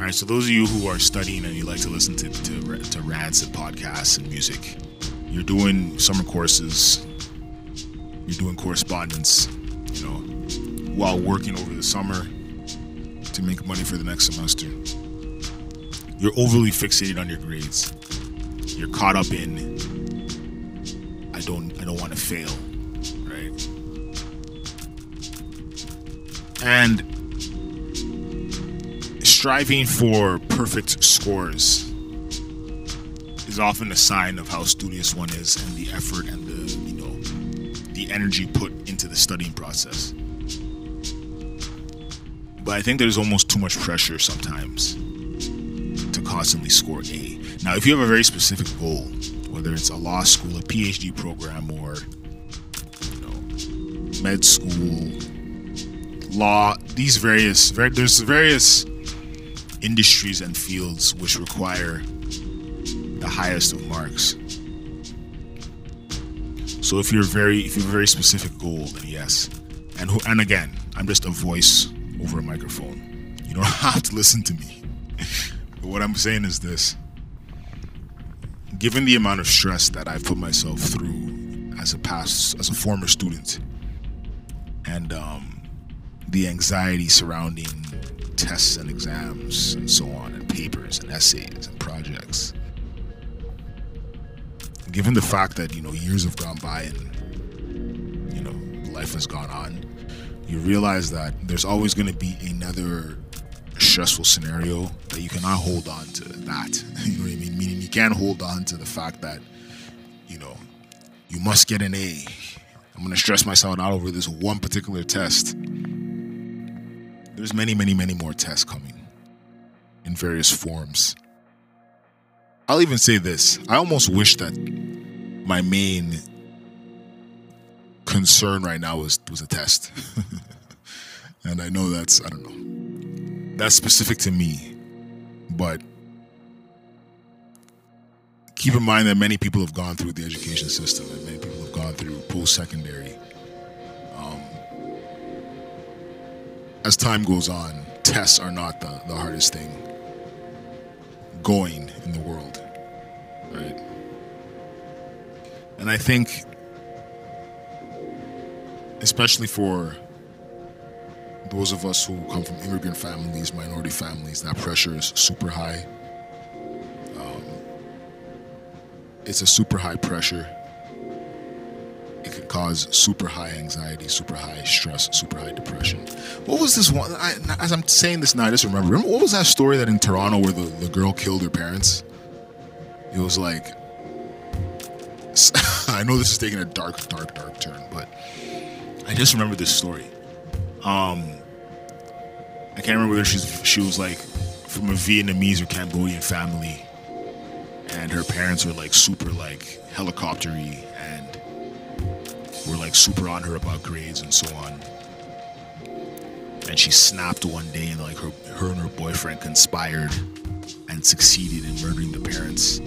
All right, so those of you who are studying and you like to listen to, to, to rants and podcasts and music, you're doing summer courses, you're doing correspondence, you know, while working over the summer to make money for the next semester. You're overly fixated on your grades. You're caught up in I don't I don't want to fail, right? And striving for perfect scores is often a sign of how studious one is and the effort and the you know the energy put into the studying process. But I think there's almost too much pressure sometimes to constantly score A. Now, if you have a very specific goal, whether it's a law school, a PhD program, or you know, med school, law, these various there's various industries and fields which require the highest of marks. So if you're very if you have a very specific goal, then yes. And who, and again, I'm just a voice over a microphone. You don't have to listen to me. but what I'm saying is this. Given the amount of stress that I've put myself through as a past as a former student and um, the anxiety surrounding tests and exams and so on, and papers and essays and projects. Given the fact that, you know, years have gone by and, you know, life has gone on, you realize that there's always going to be another stressful scenario that you cannot hold on to that. you know what I mean? Meaning you can't hold on to the fact that, you know, you must get an A. I'm going to stress myself out over this one particular test there's many, many, many more tests coming in various forms. I'll even say this. I almost wish that my main concern right now was was a test. and I know that's I don't know. That's specific to me. But keep in mind that many people have gone through the education system and many people have gone through post secondary as time goes on, tests are not the, the hardest thing going in the world, right? And I think, especially for those of us who come from immigrant families, minority families, that pressure is super high. Um, it's a super high pressure cause super high anxiety, super high stress, super high depression. What was this one? I, as I'm saying this now, I just remember. Remember what was that story that in Toronto where the, the girl killed her parents? It was like, I know this is taking a dark, dark, dark turn, but I just remember this story. Um, I can't remember whether she's she was like from a Vietnamese or Cambodian family, and her parents were like super like helicoptery were like super on her about grades and so on. And she snapped one day and like her her and her boyfriend conspired and succeeded in murdering the parents.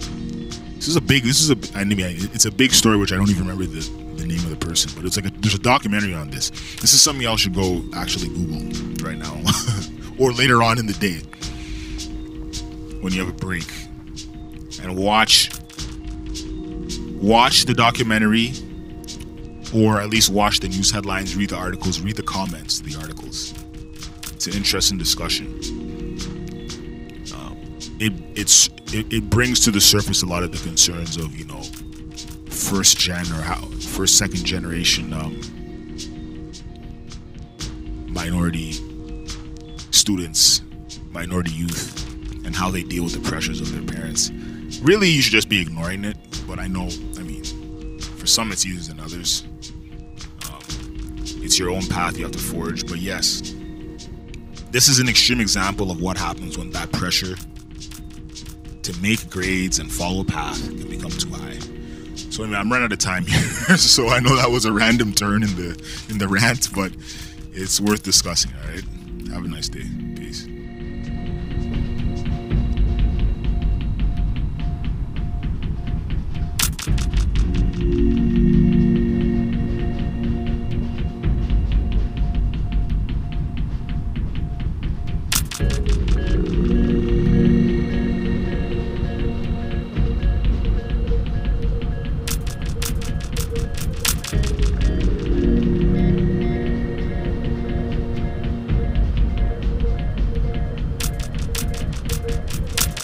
This is a big this is a I mean it's a big story which I don't even remember the, the name of the person, but it's like a, there's a documentary on this. This is something y'all should go actually Google right now. or later on in the day when you have a break and watch watch the documentary or at least watch the news headlines, read the articles, read the comments, the articles. It's an interesting discussion. Um, it it's it, it brings to the surface a lot of the concerns of you know first gen or how first second generation um, minority students, minority youth, and how they deal with the pressures of their parents. Really, you should just be ignoring it. But I know, I mean, for some it's easier than others. It's your own path you have to forge. But yes, this is an extreme example of what happens when that pressure to make grades and follow a path can become too high. So anyway, I'm running out of time here. so I know that was a random turn in the in the rant, but it's worth discussing. All right. Have a nice day.